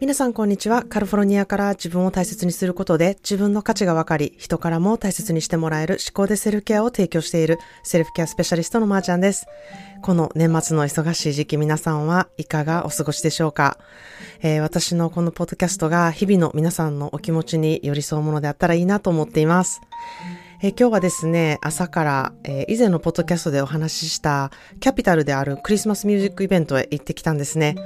皆さんこんにちは。カリフォルニアから自分を大切にすることで自分の価値が分かり、人からも大切にしてもらえる思考でセルフケアを提供しているセルフケアスペシャリストのまーちゃんです。この年末の忙しい時期皆さんはいかがお過ごしでしょうか、えー、私のこのポッドキャストが日々の皆さんのお気持ちに寄り添うものであったらいいなと思っています。えー、今日はですね、朝から、えー、以前のポッドキャストでお話ししたキャピタルであるクリスマスミュージックイベントへ行ってきたんですね。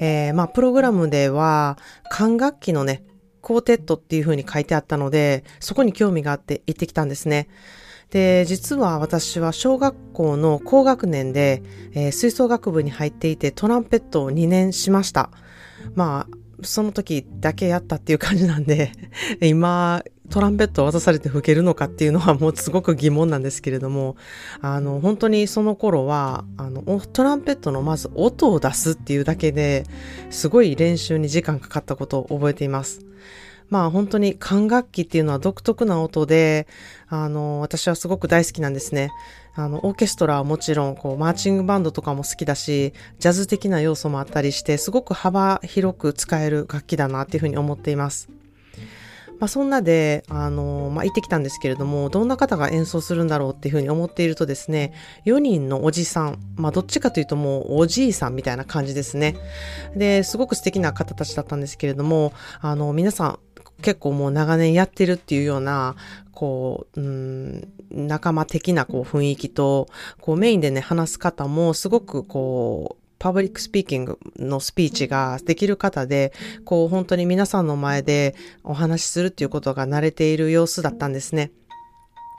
えー、まあ、プログラムでは、管楽器のね、コーテットっていう風に書いてあったので、そこに興味があって行ってきたんですね。で、実は私は小学校の高学年で、えー、吹奏楽部に入っていてトランペットを2年しました。まあ、その時だけやったっていう感じなんで、今、トランペットを渡されて吹けるのかっていうのはもうすごく疑問なんですけれども、あの、本当にその頃は、あの、トランペットのまず音を出すっていうだけで、すごい練習に時間かかったことを覚えています。まあ本当に管楽器っていうのは独特な音で、あの、私はすごく大好きなんですね。あの、オーケストラはもちろん、こう、マーチングバンドとかも好きだし、ジャズ的な要素もあったりして、すごく幅広く使える楽器だなっていうふうに思っています。まあ、そんなで、あの、まあ、行ってきたんですけれども、どんな方が演奏するんだろうっていうふうに思っているとですね、4人のおじさん、まあ、どっちかというともうおじいさんみたいな感じですね。で、すごく素敵な方たちだったんですけれども、あの、皆さん、結構もう長年やってるっていうような、こう、うん、仲間的なこう雰囲気と、こうメインでね、話す方もすごくこう、 public speaking のスピーチができる方で、こう本当に皆さんの前でお話しするっていうことが慣れている様子だったんですね。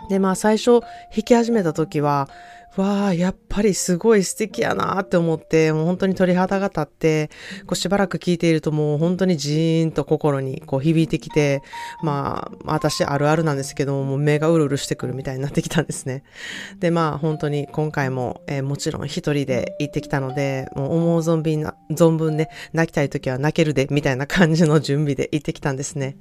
で、まあ最初弾き始めた時は、わあ、やっぱりすごい素敵やなって思って、もう本当に鳥肌が立って、こうしばらく聞いているともう本当にジーンと心にこう響いてきて、まあ、私あるあるなんですけども、もう目がうるうるしてくるみたいになってきたんですね。で、まあ本当に今回も、えー、もちろん一人で行ってきたので、もう思う存分な、存分ね、泣きたい時は泣けるで、みたいな感じの準備で行ってきたんですね。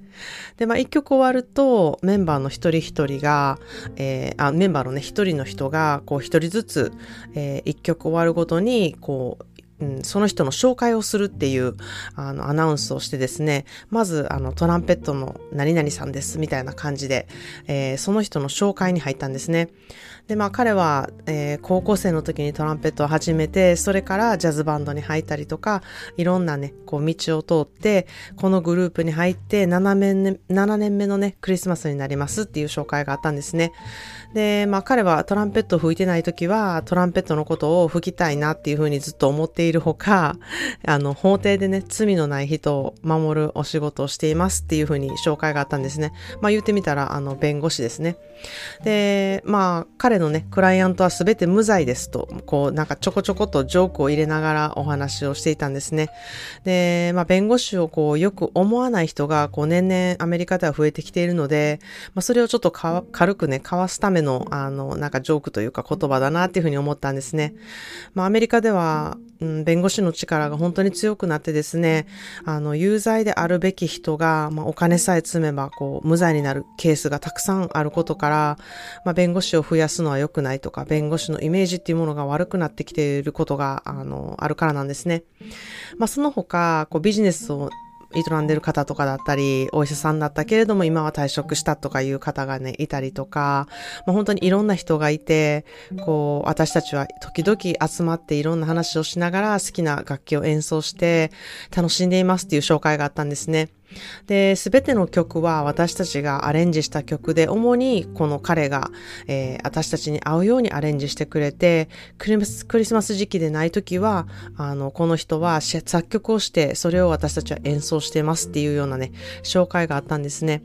で、まあ一曲終わると、メンバーの一人一人が、えー、あ、メンバーのね、一人の人が、こう一人人ずつ、えー、1曲終わるごとに、こう、うん、その人の紹介をするっていうあのアナウンスをしてですね、まずあのトランペットの何々さんですみたいな感じで、えー、その人の紹介に入ったんですね。で、まあ彼は、えー、高校生の時にトランペットを始めて、それからジャズバンドに入ったりとか、いろんなね、こう道を通って、このグループに入って7年 ,7 年目のね、クリスマスになりますっていう紹介があったんですね。で、まあ彼はトランペットを吹いてない時は、トランペットのことを吹きたいなっていうふうにずっと思っているほか、あの、法廷でね、罪のない人を守るお仕事をしていますっていうふうに紹介があったんですね。まあ言ってみたら、あの、弁護士ですね。で、まあ彼のね、クライアントは全て無罪ですと、こう、なんかちょこちょことジョークを入れながらお話をしていたんですね。で、まあ、弁護士をこう、よく思わない人が、こう、年々アメリカでは増えてきているので、まあ、それをちょっと軽くね、かわすための、あの、なんかジョークというか言葉だなっていうふうに思ったんですね。まあ、アメリカでは、うん、弁護士の力が本当に強くなってですね、あの、有罪であるべき人が、まあ、お金さえ積めば、こう、無罪になるケースがたくさんあることから、まあ、弁護士を増やすのは良くないとか、弁護士のイメージっていうものが悪くなってきていることが、あの、あるからなんですね。まあ、その他、こう、ビジネスを営んでる方とかだったり、お医者さんだったけれども今は退職したとかいう方がね、いたりとか、まあ、本当にいろんな人がいて、こう、私たちは時々集まっていろんな話をしながら好きな楽器を演奏して楽しんでいますっていう紹介があったんですね。で、すべての曲は私たちがアレンジした曲で、主にこの彼が、えー、私たちに合うようにアレンジしてくれて、クリスクリスマス時期でない時は、あの、この人は作曲をして、それを私たちは演奏してますっていうようなね、紹介があったんですね。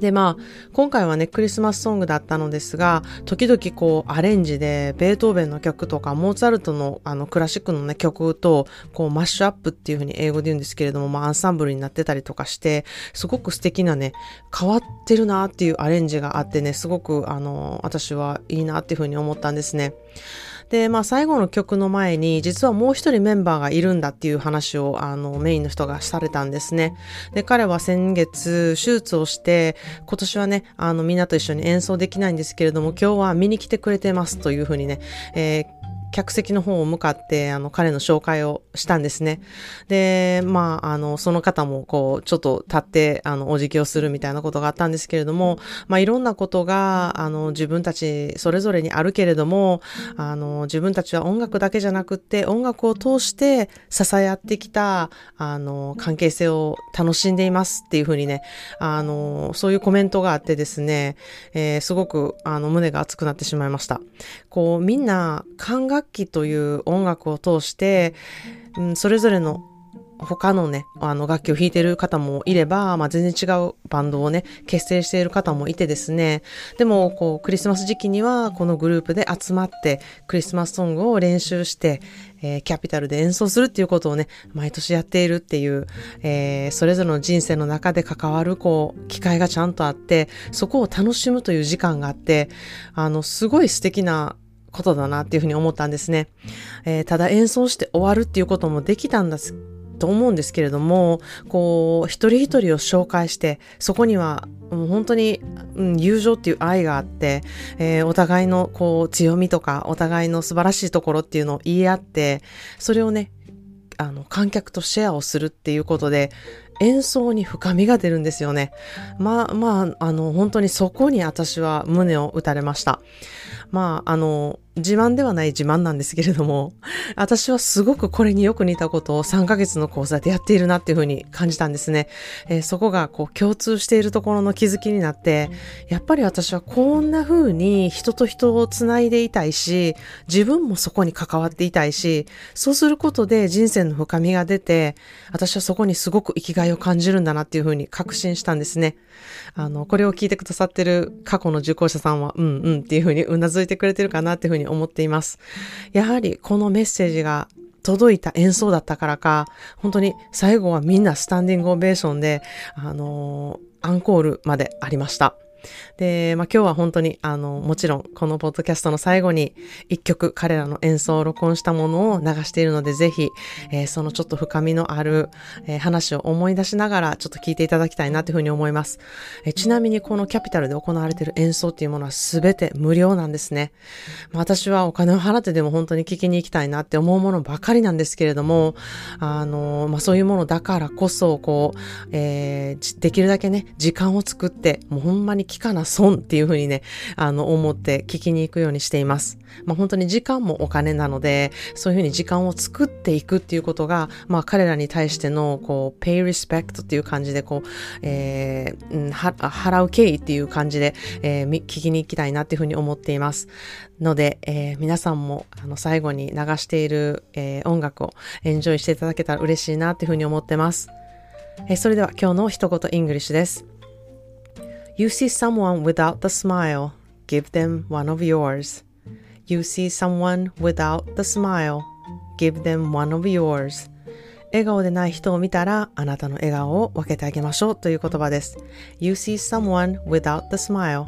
で、まあ、今回はね、クリスマスソングだったのですが、時々こう、アレンジで、ベートーベンの曲とか、モーツァルトのあの、クラシックのね、曲と、こう、マッシュアップっていうふうに英語で言うんですけれども、まあ、アンサンブルになってたりとかして、すごく素敵なね、変わってるなっていうアレンジがあってね、すごく、あの、私はいいなっていうふうに思ったんですね。で、まあ最後の曲の前に、実はもう一人メンバーがいるんだっていう話を、あの、メインの人がされたんですね。で、彼は先月、手術をして、今年はね、あの、みんなと一緒に演奏できないんですけれども、今日は見に来てくれてますというふうにね、えー客席の方を向かって、あの、彼の紹介をしたんですね。で、まあ、あの、その方も、こう、ちょっと立って、あの、お辞儀をするみたいなことがあったんですけれども、まあ、いろんなことが、あの、自分たちそれぞれにあるけれども、あの、自分たちは音楽だけじゃなくって、音楽を通して支え合ってきた、あの、関係性を楽しんでいますっていうふうにね、あの、そういうコメントがあってですね、えー、すごく、あの、胸が熱くなってしまいました。こう、みんな、管楽器という音楽を通して、うん、それぞれの他のね、あの楽器を弾いてる方もいれば、まあ全然違うバンドをね、結成している方もいてですね、でもこうクリスマス時期にはこのグループで集まってクリスマスソングを練習して、えー、キャピタルで演奏するっていうことをね、毎年やっているっていう、えー、それぞれの人生の中で関わるこう、機会がちゃんとあって、そこを楽しむという時間があって、あの、すごい素敵なことだなっていうふうに思ったんですね。えー、ただ演奏して終わるっていうこともできたんですと思うんですけれども、こう、一人一人を紹介して、そこには、もう本当に、うん、友情っていう愛があって、えー、お互いのこう強みとか、お互いの素晴らしいところっていうのを言い合って、それをね、あの、観客とシェアをするっていうことで、演奏に深みが出るんですよね。まあ、まあ、あの、本当にそこに私は胸を打たれました。まあ、あの、自慢ではない自慢なんですけれども、私はすごくこれによく似たことを3ヶ月の講座でやっているなっていうふうに感じたんですね。えー、そこがこう共通しているところの気づきになって、やっぱり私はこんな風に人と人をつないでいたいし、自分もそこに関わっていたいし、そうすることで人生の深みが出て、私はそこにすごく生きがいを感じるんだなっていうふうに確信したんですね。あの、これを聞いてくださってる過去の受講者さんは、うんうんっていうふうにうなずいてくれてるかなっていうふうに思っています。やはりこのメッセージが届いた演奏だったからか、本当に最後はみんなスタンディングオベーションで、あのー、アンコールまでありました。で、まあ、今日は本当に、あの、もちろん、このポッドキャストの最後に、一曲彼らの演奏を録音したものを流しているので、ぜひ、えー、そのちょっと深みのある、えー、話を思い出しながら、ちょっと聞いていただきたいなというふうに思います。えー、ちなみに、このキャピタルで行われている演奏っていうものは全て無料なんですね。まあ、私はお金を払ってでも本当に聞きに行きたいなって思うものばかりなんですけれども、あの、まあ、そういうものだからこそ、こう、え、できるだけね、時間を作って、もうほんまに聞かな損っていうふうにね、あの、思って聞きに行くようにしています。まあ本当に時間もお金なので、そういうふうに時間を作っていくっていうことが、まあ彼らに対しての、こう、pay respect っていう感じで、こう、えー、払う敬意っていう感じで、えー、聞きに行きたいなっていうふうに思っています。ので、えー、皆さんも、あの、最後に流している、えー、音楽をエンジョイしていただけたら嬉しいなっていうふうに思ってます。えー、それでは今日の一言イングリッシュです。You see someone without the smile, give them one of yours. You see someone without the smile, give them one of yours. 笑顔でない人を見たら、あなたの笑顔を分けてあげましょうという言葉です。You see someone without the smile,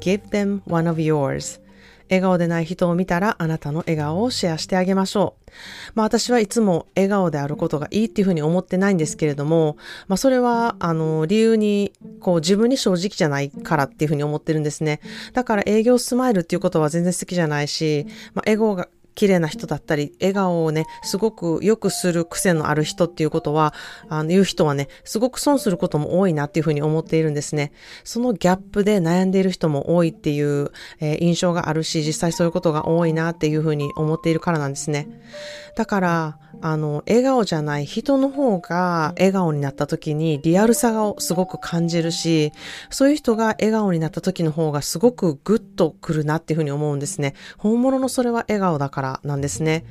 give them one of yours. 笑顔でない人を見たらあなたの笑顔をシェアしてあげましょう。まあ私はいつも笑顔であることがいいっていうふうに思ってないんですけれども、まあそれはあの理由にこう自分に正直じゃないからっていうふうに思ってるんですね。だから営業スマイルっていうことは全然好きじゃないし、まあ笑顔が綺麗な人だったり、笑顔をね、すごく良くする癖のある人っていうことは、あの、言う人はね、すごく損することも多いなっていうふうに思っているんですね。そのギャップで悩んでいる人も多いっていう、えー、印象があるし、実際そういうことが多いなっていうふうに思っているからなんですね。だから、あの、笑顔じゃない人の方が笑顔になった時にリアルさをすごく感じるし、そういう人が笑顔になった時の方がすごくグッとくるなっていうふうに思うんですね。本物のそれは笑顔だからなんですね。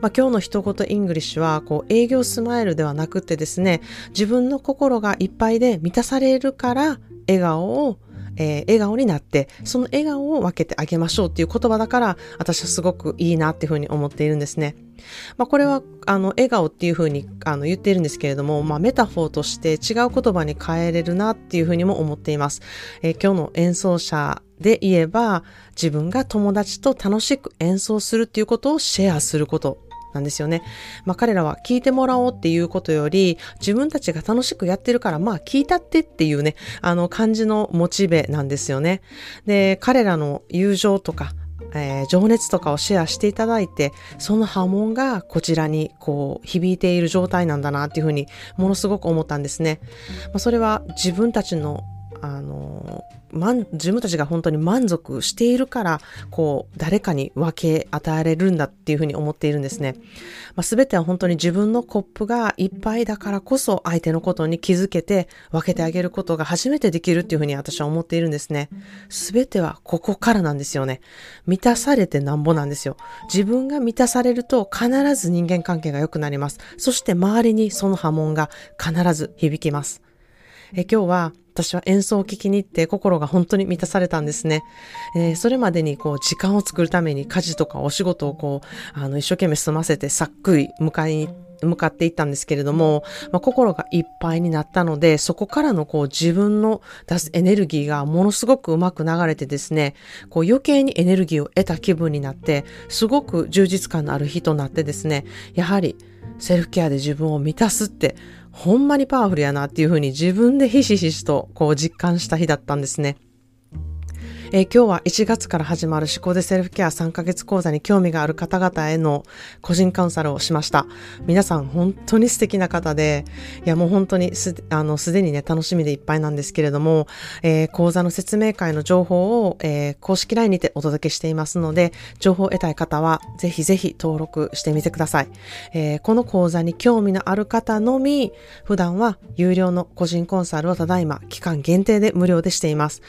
まあ、今日の一言イングリッシュは、こう、営業スマイルではなくてですね、自分の心がいっぱいで満たされるから笑顔をえー、笑顔になって、その笑顔を分けてあげましょうっていう言葉だから、私はすごくいいなっていうふうに思っているんですね。まあ、これは、あの、笑顔っていうふうに、あの、言っているんですけれども、まあ、 metaphor として違う言葉に変えれるなっていうふうにも思っています。えー、今日の演奏者で言えば、自分が友達と楽しく演奏するっていうことをシェアすることなんですよね。まあ彼らは聞いてもらおうっていうことより、自分たちが楽しくやってるから、まあ聞いたってっていうね、あの感じのモチベなんですよね。で、彼らの友情とか、えー、情熱とかをシェアしていただいて、その波紋がこちらにこう響いている状態なんだなっていうふうにものすごく思ったんですね。まあ、それは自分たちのあの、自分たちが本当に満足しているから、こう、誰かに分け与えれるんだっていうふうに思っているんですね。まあ、全ては本当に自分のコップがいっぱいだからこそ相手のことに気づけて分けてあげることが初めてできるっていうふうに私は思っているんですね。全てはここからなんですよね。満たされてなんぼなんですよ。自分が満たされると必ず人間関係が良くなります。そして周りにその波紋が必ず響きます。え今日は私は演奏を聴きに行って心が本当に満たされたんですね。えー、それまでにこう時間を作るために家事とかお仕事をこう、あの一生懸命済ませてさっくり迎えに向かっていったんですけれども、まあ、心がいっぱいになったので、そこからのこう自分の出すエネルギーがものすごくうまく流れてですね、こう余計にエネルギーを得た気分になって、すごく充実感のある日となってですね、やはりセルフケアで自分を満たすってほんまにパワフルやなっていうふうに自分でひしひしとこう実感した日だったんですね。えー、今日は1月から始まる思考でセルフケア3ヶ月講座に興味がある方々への個人カウンサルをしました。皆さん本当に素敵な方で、いやもう本当にす、あの、すでにね、楽しみでいっぱいなんですけれども、えー、講座の説明会の情報を、えー、公式 LINE にてお届けしていますので、情報を得たい方はぜひぜひ登録してみてください。え、この講座に興味のある方のみ、普段は有料の個人コンサルをただいま期間限定で無料でしています。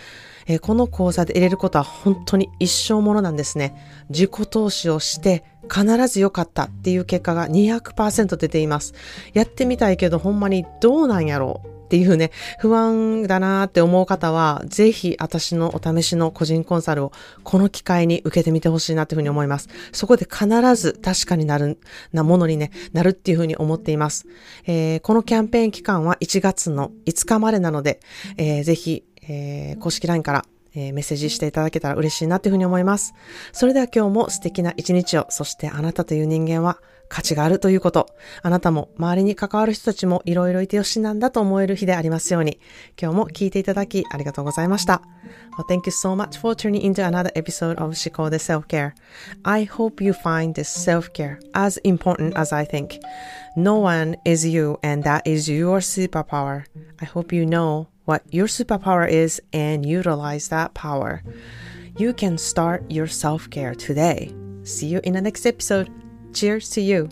えー、この講座で入れることは本当に一生ものなんですね。自己投資をして必ず良かったっていう結果が200%出ています。やってみたいけどほんまにどうなんやろうっていうね、不安だなーって思う方は、ぜひ私のお試しの個人コンサルをこの機会に受けてみてほしいなっていうふうに思います。そこで必ず確かになる、なものにね、なるっていうふうに思っています。えー、このキャンペーン期間は1月の5日までなので、えー、ぜひえー、公式 LINE から、えー、メッセージしていただけたら嬉しいなというふうに思います。それでは今日も素敵な一日を、そしてあなたという人間は価値があるということ、あなたも周りに関わる人たちもいろいろいてよしなんだと思える日でありますように、今日も聞いていただきありがとうございました。Well, thank you so much for tuning into another episode of 思考で Self-Care. I hope you find this self-care as important as I think. No one is you and that is your superpower. I hope you know what your superpower is and utilize that power. You can start your self care today. See you in the next episode. Cheers to you.